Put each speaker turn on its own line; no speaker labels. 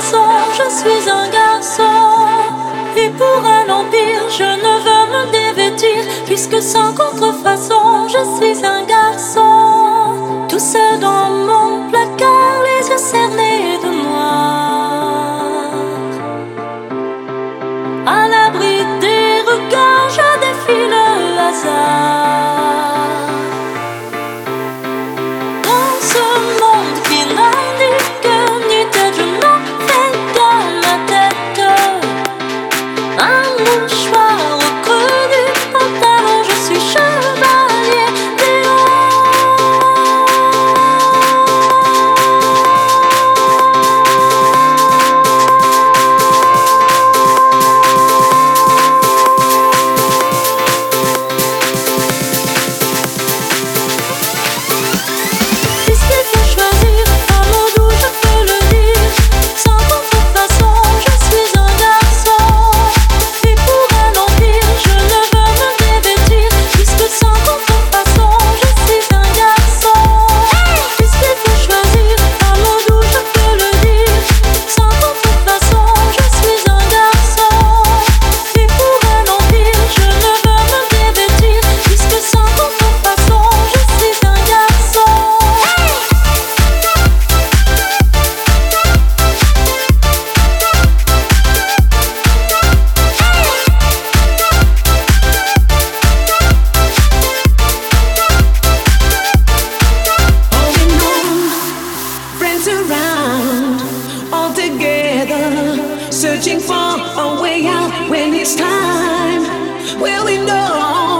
je suis un garçon. Et pour un empire, je ne veux me dévêtir, puisque sans contrefaçon, je suis un garçon. Tout seul dans mon
a way out when it's time. Will we know.